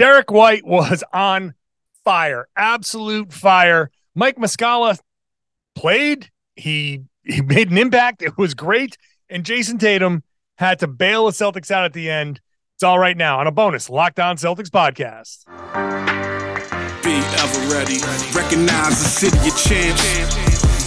Derrick White was on fire, absolute fire. Mike Muscala played. He he made an impact. It was great. And Jayson Tatum had to bail the Celtics out at the end. It's all right now on a bonus Locked On Celtics podcast. Be ever ready. Recognize the city of champs.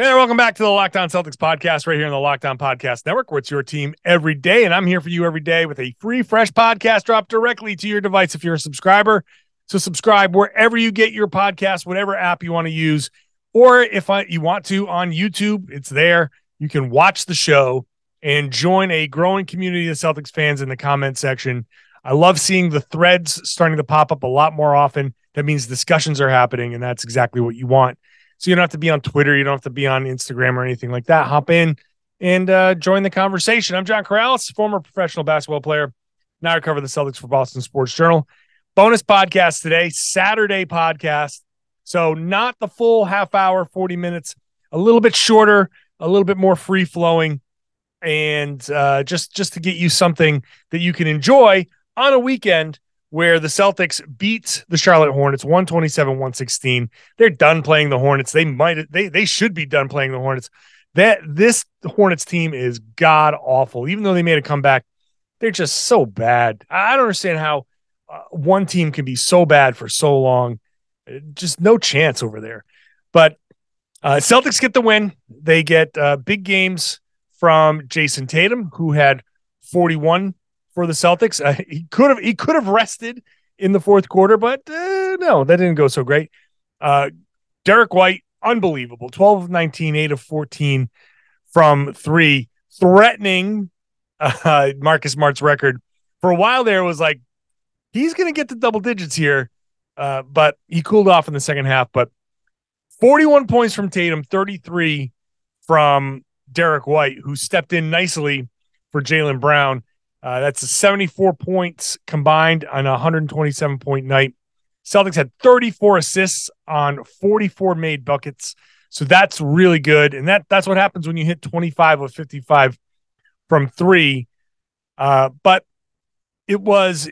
Hey welcome back to the Locked On Celtics podcast right here on the Locked On Podcast Network, where it's your team every day. And I'm here for you every day with a free, fresh podcast drop directly to your device if you're a subscriber. So subscribe wherever you get your podcast, whatever app you want to use. Or if I, you want to on YouTube, it's there. You can watch the show and join a growing community of Celtics fans in the comment section. I love seeing the threads starting to pop up a lot more often. That means discussions are happening, and that's exactly what you want. So you don't have to be on Twitter. You don't have to be on Instagram or anything like that. Hop in and uh, join the conversation. I'm John Karalis, former professional basketball player. Now I cover the Celtics for Boston Sports Journal. Bonus podcast today, Saturday podcast. So not the full half hour, 40 minutes, a little bit shorter, a little bit more free flowing, and uh, just just to get you something that you can enjoy on a weekend where the Celtics beat the Charlotte Hornets 127-116. They're done playing the Hornets. They might they they should be done playing the Hornets. That this Hornets team is god awful. Even though they made a comeback, they're just so bad. I don't understand how uh, one team can be so bad for so long. Just no chance over there. But uh, Celtics get the win. They get uh, big games from Jayson Tatum, who had 41 for the Celtics. Uh, he could have he could have rested in the fourth quarter, but uh, no, that didn't go so great. Uh, Derrick White, unbelievable. 12 of 19, 8 of 14 from three, threatening uh, Marcus Smart's record. For a while there, was like, he's going to get to double digits here, uh, but he cooled off in the second half. But 41 points from Tatum, 33 from Derrick White, who stepped in nicely for Jaylen Brown. Uh, that's 74 points combined on a 127 point night. Celtics had 34 assists on 44 made buckets. So that's really good. And that that's what happens when you hit 25 of 55 from three. Uh, but it was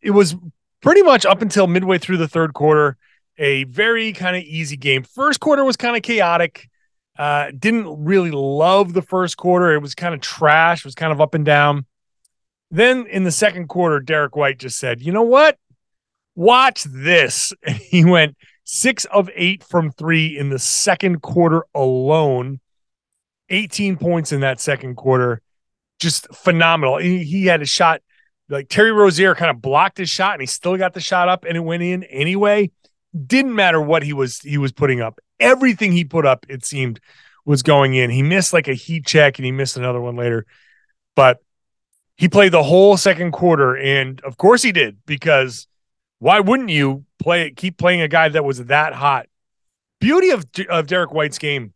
it was pretty much up until midway through the third quarter, a very kind of easy game. First quarter was kind of chaotic. Uh, didn't really love the first quarter. It was kind of trash, was kind of up and down. Then in the second quarter, Derrick White just said, you know what? Watch this. And he went six of eight from three in the second quarter alone. 18 points in that second quarter. Just phenomenal. He, had a shot like Terry Rozier kind of blocked his shot and he still got the shot up and it went in anyway. Didn't matter what he was he was putting up. Everything he put up, it seemed, was going in. He missed like a heat check and he missed another one later. But he played the whole second quarter, and of course he did because why wouldn't you play keep playing a guy that was that hot? Beauty of of Derrick White's game.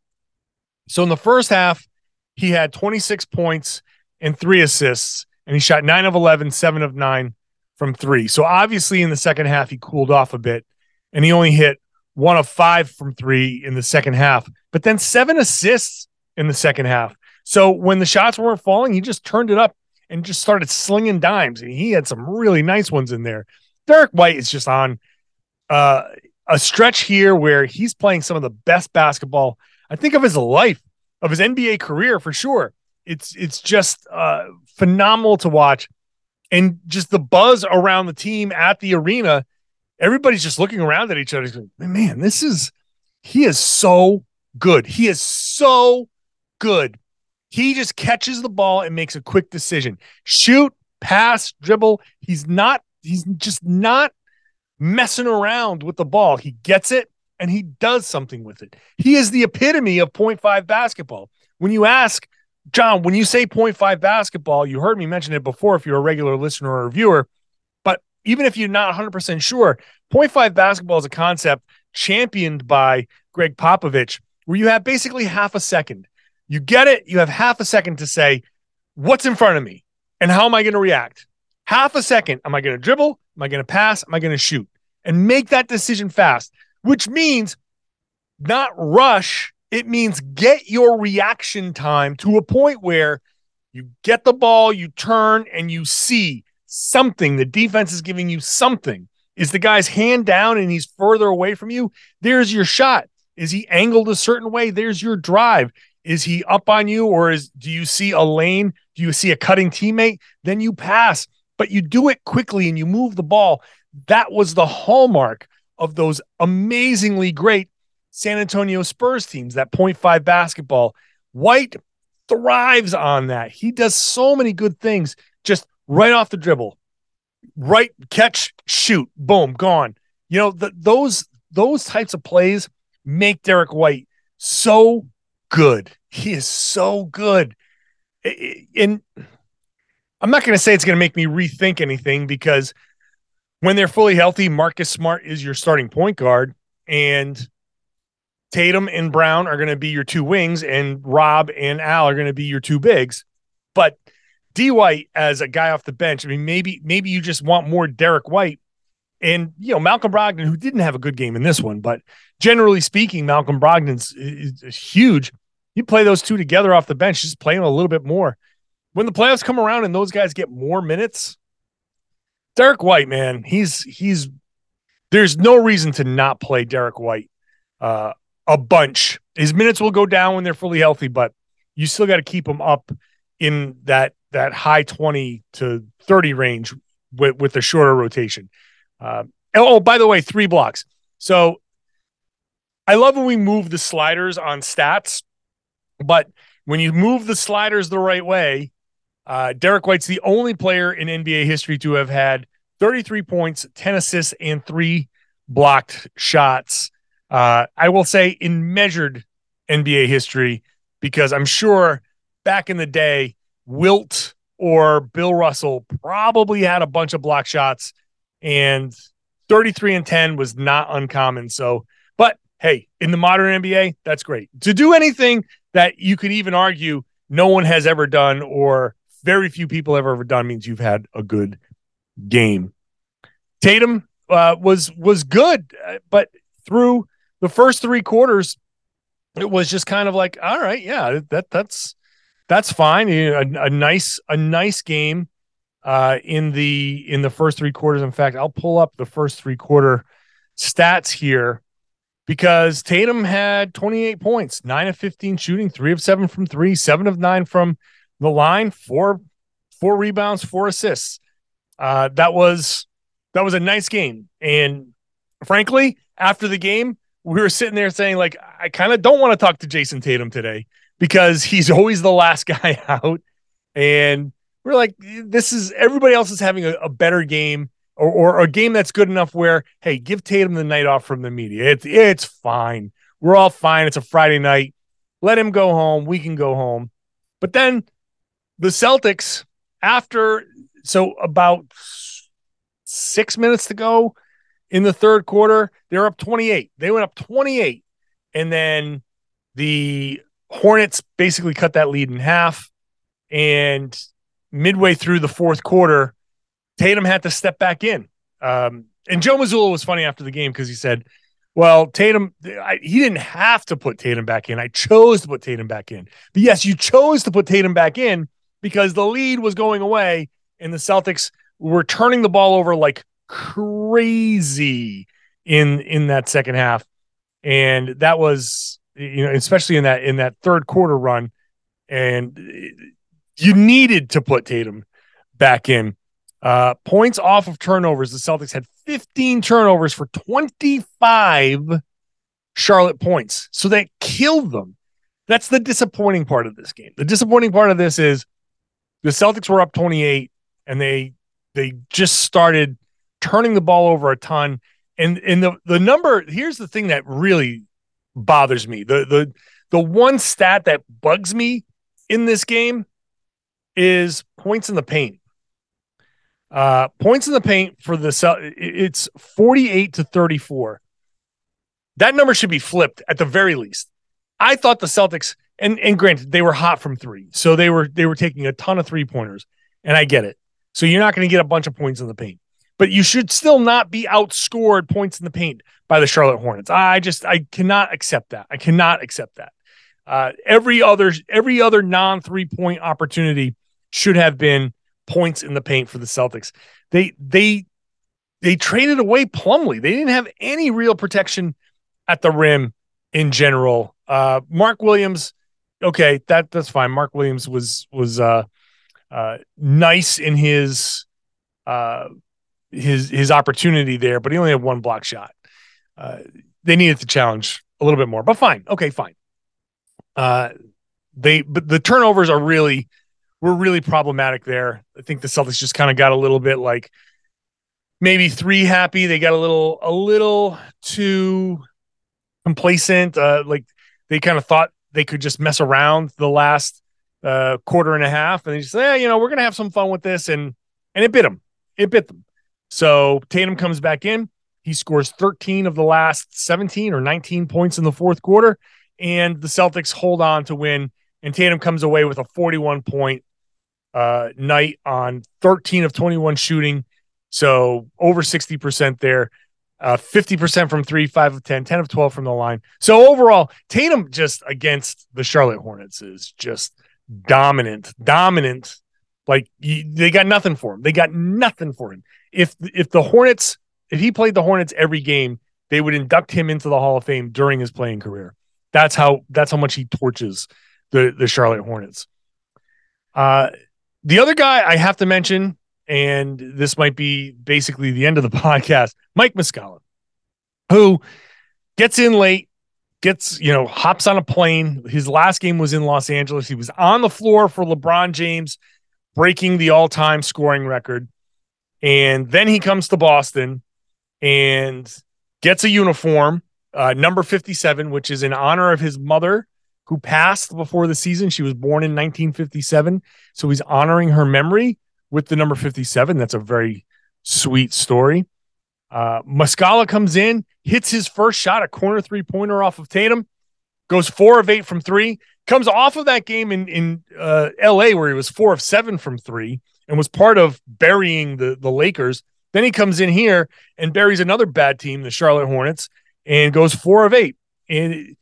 So in the first half, he had 26 points and three assists, and he shot nine of 11, seven of nine from three. So obviously in the second half, he cooled off a bit, and he only hit one of five from three in the second half, but then seven assists in the second half. So when the shots weren't falling, he just turned it up and just started slinging dimes. And he had some really nice ones in there. Derrick White is just on uh, a stretch here where he's playing some of the best basketball I think of his life, of his NBA career for sure. It's it's just uh, phenomenal to watch, and just the buzz around the team at the arena. Everybody's just looking around at each other. Going, Man, this is he is so good. He is so good. He just catches the ball and makes a quick decision. Shoot, pass, dribble. He's not, he's just not messing around with the ball. He gets it and he does something with it. He is the epitome of 0.5 basketball. When you ask, John, when you say 0.5 basketball, you heard me mention it before if you're a regular listener or viewer, but even if you're not 100% sure, 0.5 basketball is a concept championed by Gregg Popovich, where you have basically half a second. You get it, you have half a second to say, what's in front of me and how am I going to react? Half a second. Am I going to dribble? Am I going to pass? Am I going to shoot? And make that decision fast, which means not rush. It means get your reaction time to a point where you get the ball, you turn, and you see something. The defense is giving you something. Is the guy's hand down and he's further away from you? There's your shot. Is he angled a certain way? There's your drive. Is he up on you or is do you see a lane? Do you see a cutting teammate? Then you pass, but you do it quickly and you move the ball. That was the hallmark of those amazingly great San Antonio Spurs teams, that 0.5 basketball. White thrives on that. He does so many good things just right off the dribble. Right catch, shoot, boom, gone. You know, the, those those types of plays make Derrick White so good. He is so good. And I'm not going to say it's going to make me rethink anything because when they're fully healthy, Marcus Smart is your starting point guard and Tatum and Brown are going to be your two wings, and Rob and Al are going to be your two bigs. But D White as a guy off the bench, I mean, maybe maybe you just want more Derrick White, and you know Malcolm Brogdon, who didn't have a good game in this one, but generally speaking, Malcolm Brogdon's is, is huge. You play those two together off the bench, just play them a little bit more. When the playoffs come around and those guys get more minutes, Derrick White, man, he's he's there's no reason to not play Derrick White. Uh, a bunch. His minutes will go down when they're fully healthy, but you still got to keep him up in that that high 20 to 30 range with, with the shorter rotation. Uh, oh, by the way, three blocks. So I love when we move the sliders on stats, but when you move the sliders the right way, uh, Derrick White's the only player in NBA history to have had 33 points, 10 assists, and three blocked shots uh, I will say in measured NBA history, because I'm sure back in the day, Wilt or Bill Russell probably had a bunch of block shots, and 33 and 10 was not uncommon. So, but hey, in the modern NBA, that's great. To do anything that you could even argue no one has ever done or very few people have ever done means you've had a good game. Tatum uh, was was good, uh, but through the first three quarters, it was just kind of like, all right, yeah, that that's that's fine. A, a nice a nice game uh, in the in the first three quarters. In fact, I'll pull up the first three quarter stats here because Tatum had 28 points, nine of 15 shooting, three of seven from three, seven of nine from the line, four four rebounds, four assists. Uh, that was that was a nice game, and frankly, after the game, we were sitting there saying like I kind of don't want to talk to Jayson Tatum today because he's always the last guy out, and we're like, this is everybody else is having a, a better game or, or a game that's good enough where hey, give Tatum the night off from the media. It's it's fine. We're all fine. It's a Friday night. Let him go home. We can go home. But then the Celtics, after so about six minutes to go, in the third quarter. They're up 28. They went up 28. And then the Hornets basically cut that lead in half. And midway through the fourth quarter, Tatum had to step back in. Um, and Joe Mazzulla was funny after the game because he said, well, Tatum, I, he didn't have to put Tatum back in. I chose to put Tatum back in. But yes, you chose to put Tatum back in because the lead was going away and the Celtics were turning the ball over like crazy in in that second half, and that was you know especially in that in that third quarter run, and you needed to put Tatum back in. Uh, points off of turnovers. The Celtics had 15 turnovers for 25 Charlotte points. So that killed them. That's the disappointing part of this game. The disappointing part of this is the Celtics were up 28 and they they just started turning the ball over a ton. And and the the number here's the thing that really bothers me. The the the one stat that bugs me in this game is points in the paint. Uh, points in the paint for the it's 48 to 34. That number should be flipped at the very least. I thought the Celtics, and and granted, they were hot from three, so they were they were taking a ton of three pointers, and I get it. So you're not going to get a bunch of points in the paint, but you should still not be outscored points in the paint by the Charlotte Hornets. I just I cannot accept that. I cannot accept that. Uh, every other every other non three point opportunity should have been points in the paint for the Celtics. They they they traded away Plumlee. They didn't have any real protection at the rim in general. Uh, Mark Williams, okay, that that's fine. Mark Williams was was uh, uh, nice in his uh, his his opportunity there, but he only had one block shot. Uh, they needed to challenge a little bit more, but fine, okay, fine. Uh, they but the turnovers are really were really problematic there. I think the Celtics just kind of got a little bit like maybe three happy. They got a little a little too complacent. Uh, like they kind of thought they could just mess around the last uh, quarter and a half, and they just say, eh, you know, we're gonna have some fun with this, and and it bit them. It bit them. So Tatum comes back in. He scores 13 of the last 17 or 19 points in the fourth quarter, and the Celtics hold on to win. And Tatum comes away with a 41 point uh, night on 13 of 21 shooting. So over 60% there uh, 50% from three, five of 10, 10 of 12 from the line. So overall, Tatum just against the Charlotte Hornets is just dominant, dominant. Like they got nothing for him. They got nothing for him. If if the Hornets, if he played the Hornets every game, they would induct him into the Hall of Fame during his playing career. That's how that's how much he torches the the Charlotte Hornets. Uh, the other guy I have to mention and this might be basically the end of the podcast. Mike Muscala, who gets in late, gets, you know, hops on a plane. His last game was in Los Angeles. He was on the floor for LeBron James, breaking the all time scoring record. And then he comes to Boston and gets a uniform, uh, number 57, which is in honor of his mother who passed before the season. She was born in 1957. So he's honoring her memory with the number 57. That's a very sweet story. Uh, Muscala comes in, hits his first shot, a corner three pointer off of Tatum, goes four of eight from three, comes off of that game in, in uh, LA where he was four of seven from three and was part of burying the, the Lakers. Then he comes in here and buries another bad team, the Charlotte Hornets, and goes four of eight. And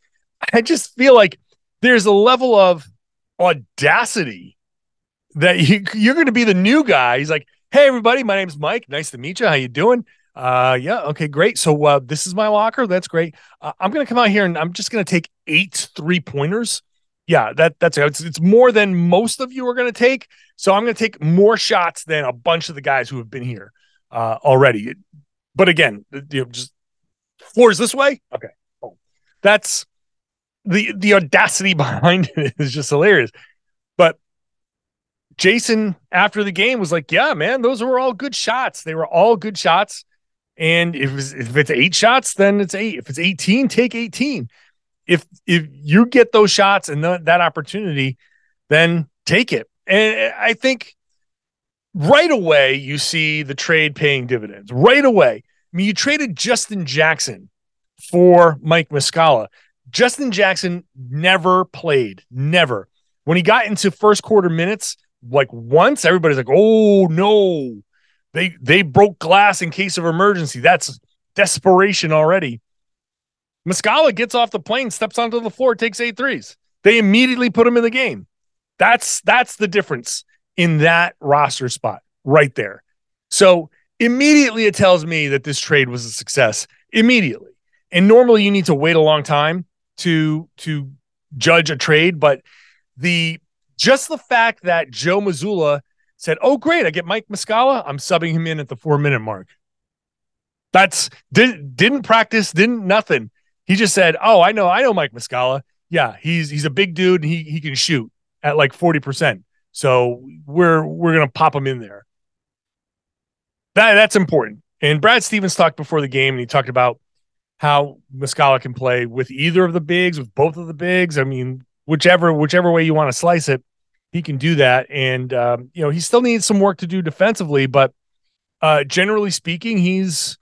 I just feel like there's a level of audacity that you, you're going to be the new guy. He's like, "Hey, everybody, my name's Mike. Nice to meet you. How you doing?" Uh, yeah, okay, great. So uh, this is my locker. That's great. Uh, I'm going to come out here and I'm just going to take eight three pointers. Yeah, that that's it's, it's more than most of you are going to take. So I'm going to take more shots than a bunch of the guys who have been here uh, already. But again, you know, just floors this way. Okay, oh, that's the the audacity behind it is just hilarious. But Jayson after the game was like, "Yeah, man, those were all good shots. They were all good shots. And if it's, if it's eight shots, then it's eight. If it's eighteen, take eighteen. If if you get those shots and th- that opportunity, then take it. And I think right away you see the trade paying dividends. Right away, I mean, you traded Justin Jackson for Mike Muscala. Justin Jackson never played, never. When he got into first quarter minutes, like once everybody's like, oh no, they they broke glass in case of emergency. That's desperation already. Muscala gets off the plane, steps onto the floor, takes eight threes. They immediately put him in the game. That's that's the difference in that roster spot right there. So immediately it tells me that this trade was a success. Immediately. And normally you need to wait a long time to to judge a trade, but the just the fact that Joe Mazzulla said, "Oh, great, I get Mike Muscala. I'm subbing him in at the four minute mark." That's did, didn't practice, didn't nothing. He just said, "Oh, I know, I know Mike Muscala. Yeah, he's he's a big dude. And he he can shoot at like forty percent. So we're we're gonna pop him in there. That that's important. And Brad Stevens talked before the game, and he talked about how Muscala can play with either of the bigs, with both of the bigs. I mean, whichever whichever way you want to slice it, he can do that. And um, you know, he still needs some work to do defensively, but uh, generally speaking, he's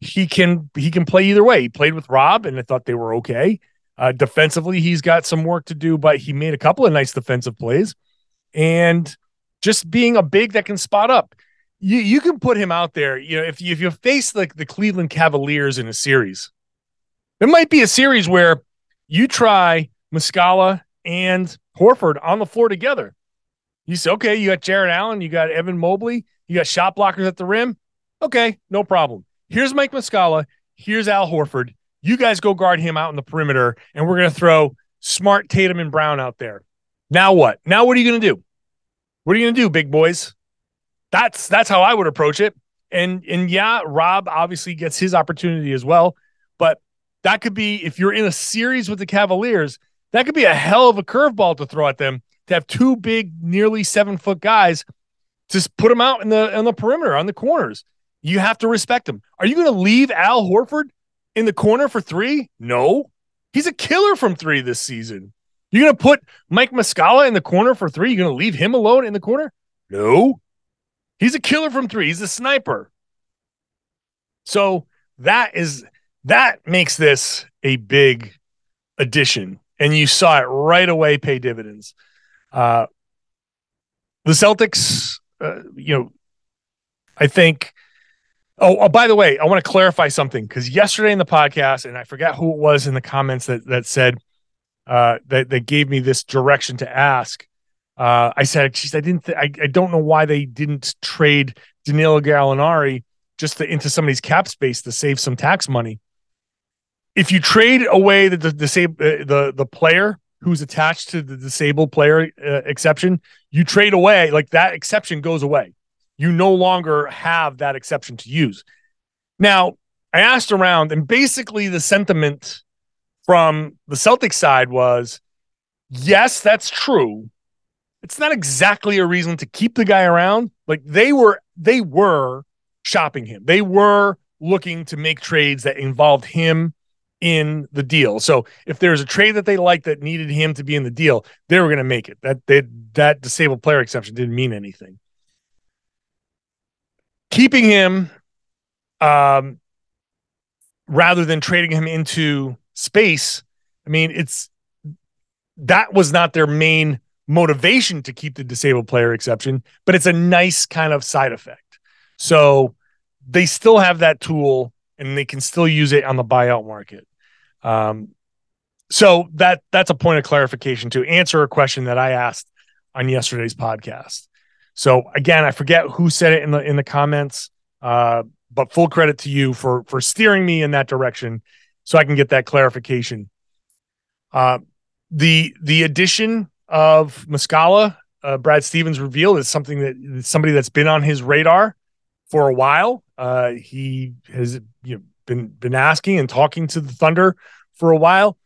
he can he can play either way. He played with Rob, and I thought they were okay. Uh, defensively, he's got some work to do, but he made a couple of nice defensive plays, and just being a big that can spot up. You you can put him out there. You know, if you if you face like the, the Cleveland Cavaliers in a series, there might be a series where you try Muscala and Horford on the floor together. You say, okay, you got Jarrett Allen, you got Evan Mobley, you got shot blockers at the rim. Okay, no problem. Here's Mike Muscala. Here's Al Horford. You guys go guard him out in the perimeter, and we're going to throw smart Tatum and Brown out there. Now what? Now what are you going to do? What are you going to do, big boys? That's that's how I would approach it. And and yeah, Rob obviously gets his opportunity as well, that could be if you're in a series with the Cavaliers, that could be a hell of a curveball to throw at them to have two big, nearly seven foot guys just put them out in the on the perimeter on the corners. You have to respect them. Are you going to leave Al Horford in the corner for three? No, he's a killer from three this season. You're going to put Mike Muscala in the corner for three? You're going to leave him alone in the corner? No, he's a killer from three. He's a sniper. So that is that makes this a big addition, and you saw it right away pay dividends. Uh, the Celtics, uh, you know, I think. Oh, oh, by the way, I want to clarify something because yesterday in the podcast, and I forgot who it was in the comments that that said uh, that that gave me this direction to ask. Uh, I said, "Geez, I didn't. Th- I, I don't know why they didn't trade Danilo Gallinari just to, into somebody's cap space to save some tax money. If you trade away the the, the, the, the player who's attached to the disabled player uh, exception, you trade away, like that exception goes away. You no longer have that exception to use. Now, I asked around, and basically the sentiment from the Celtics side was yes, that's true. It's not exactly a reason to keep the guy around. Like they were, they were shopping him. They were looking to make trades that involved him in the deal. So if there's a trade that they liked that needed him to be in the deal, they were going to make it. That they, that disabled player exception didn't mean anything. Keeping him, um, rather than trading him into space, I mean, it's that was not their main motivation to keep the disabled player exception, but it's a nice kind of side effect. So they still have that tool and they can still use it on the buyout market. Um, so that that's a point of clarification to answer a question that I asked on yesterday's podcast. So again, I forget who said it in the in the comments, uh, but full credit to you for for steering me in that direction, so I can get that clarification. Uh, the the addition of Muscala, uh, Brad Stevens revealed is something that somebody that's been on his radar for a while. Uh, he has you know, been been asking and talking to the Thunder for a while.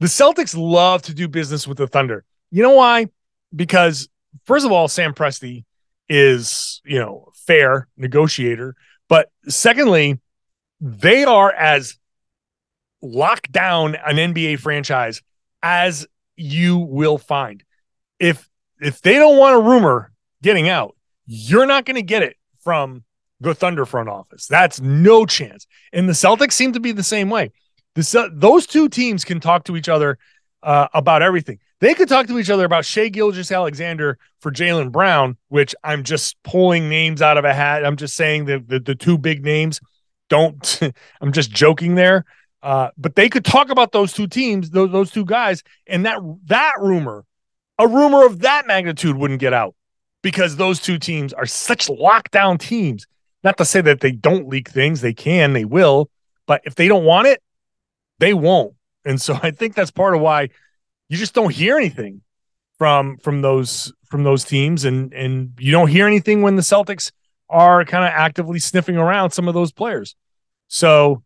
The Celtics love to do business with the Thunder. You know why? Because first of all, Sam Presti is you know fair negotiator, but secondly, they are as locked down an NBA franchise as you will find. If if they don't want a rumor getting out, you're not going to get it from the Thunder front office. That's no chance. And the Celtics seem to be the same way. The, those two teams can talk to each other uh, about everything. They could talk to each other about Shai Gilgeous-Alexander for Jaylen Brown, which I'm just pulling names out of a hat. I'm just saying the the, the two big names. Don't I'm just joking there. Uh, but they could talk about those two teams, those, those two guys, and that that rumor, a rumor of that magnitude wouldn't get out because those two teams are such lockdown teams not to say that they don't leak things, they can, they will, but if they don't want it, they won't. And so I think that's part of why you just don't hear anything from from those from those teams and and you don't hear anything when the Celtics are kind of actively sniffing around some of those players. So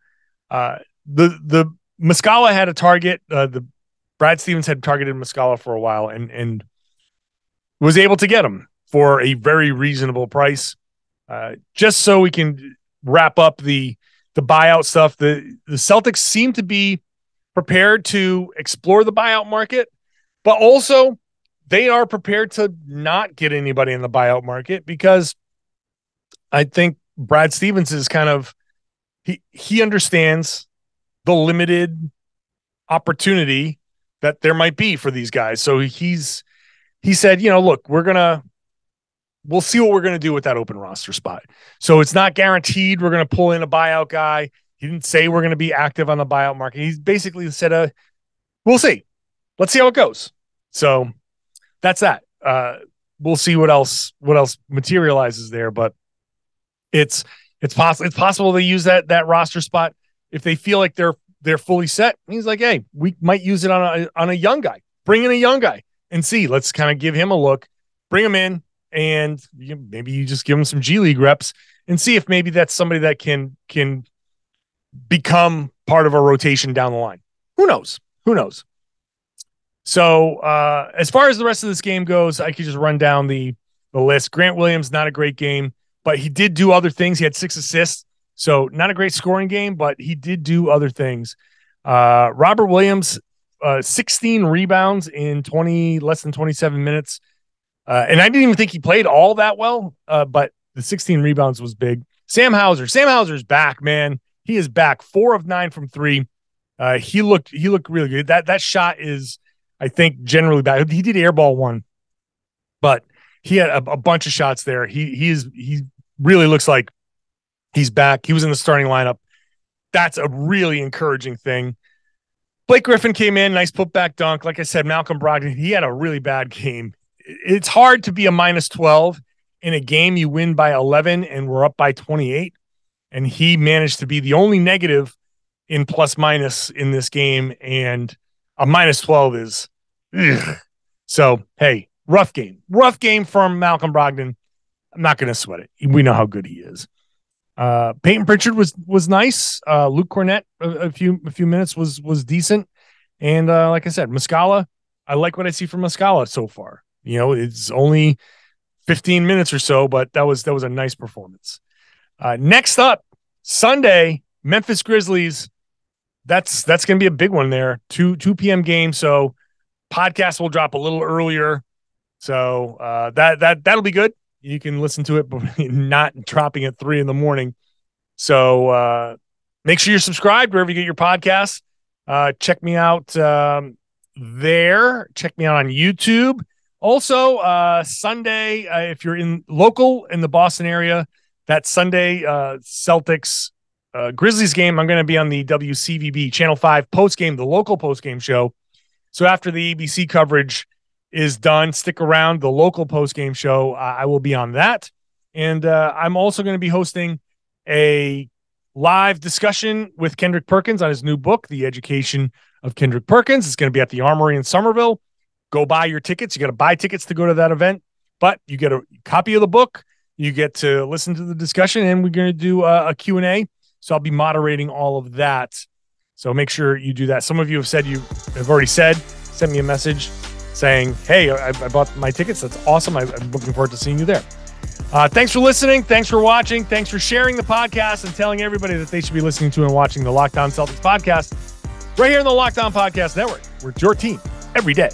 uh the the Muscala had a target, uh, the Brad Stevens had targeted Muscala for a while and and was able to get him for a very reasonable price. Uh, just so we can wrap up the the buyout stuff, the the Celtics seem to be prepared to explore the buyout market, but also they are prepared to not get anybody in the buyout market because I think Brad Stevens is kind of he he understands the limited opportunity that there might be for these guys. So he's he said, you know, look, we're gonna we'll see what we're gonna do with that open roster spot. So it's not guaranteed we're gonna pull in a buyout guy. He didn't say we're gonna be active on the buyout market. He's basically said, uh, we'll see. Let's see how it goes. So that's that. Uh, we'll see what else what else materializes there, but it's it's possible it's possible they use that that roster spot if they feel like they're they're fully set. He's like, hey, we might use it on a on a young guy. Bring in a young guy and see. Let's kind of give him a look. Bring him in, and you, maybe you just give him some G League reps and see if maybe that's somebody that can can become part of a rotation down the line. Who knows? Who knows? So uh, as far as the rest of this game goes, I could just run down the the list. Grant Williams, not a great game, but he did do other things. He had six assists, so not a great scoring game, but he did do other things. Uh, Robert Williams, uh, 16 rebounds in 20 less than 27 minutes, uh, and I didn't even think he played all that well, uh, but the 16 rebounds was big. Sam Hauser, Sam Hauser's back, man. He is back, four of nine from three. Uh, he looked he looked really good. That that shot is I think generally bad. He did airball one, but he had a, a bunch of shots there. He he is he really looks like he's back. He was in the starting lineup. That's a really encouraging thing. Blake Griffin came in, nice putback dunk. Like I said, Malcolm Brogdon, he had a really bad game. It's hard to be a minus 12 in a game. You win by 11 and we're up by 28. And he managed to be the only negative in plus minus in this game. And a minus 12 is ugh. so hey rough game. Rough game from malcolm brogdon. I'm not going to sweat it. We know how good he is. Uh payton pritchard was was nice. Uh luke Kornet a, a, few a few minutes was was decent. And uh like i said muscala i like what i see from muscala so far you know it's only 15 minutes or so but that was that was a nice performance uh next up sunday memphis grizzlies that's that's going to be a big one there. Two two p.m. game, so podcast will drop a little earlier. So uh, that that that'll be good. You can listen to it, but not dropping at three in the morning. So uh, make sure you're subscribed wherever you get your podcasts. Uh, check me out um, there. Check me out on YouTube. Also, uh, Sunday, uh, if you're in local in the Boston area, that Sunday uh, Celtics uh, Grizzlies game, I'm going to be on the WCVB Channel 5 post game, the local post game show. So after the ABC coverage is done, stick around. The local post game show, I will be on that. And uh, I'm also going to be hosting a live discussion with Kendrick Perkins on his new book, The Education of Kendrick Perkins. It's going to be at the Armory in Somerville. Go buy your tickets. You got to buy tickets to go to that event, but you get a copy of the book. You get to listen to the discussion, and we're going to do a, a Q&A so I'll be moderating all of that. So make sure you do that. Some of you have said you have already said, sent me a message saying, Hey, I, I bought my tickets. That's awesome. I, am looking forward to seeing you there. Uh, thanks for listening. Thanks for watching. Thanks for sharing the podcast and telling everybody that they should be listening to and watching the Locked On Celtics podcast right here in the Locked On Podcast Network. We're your team every day.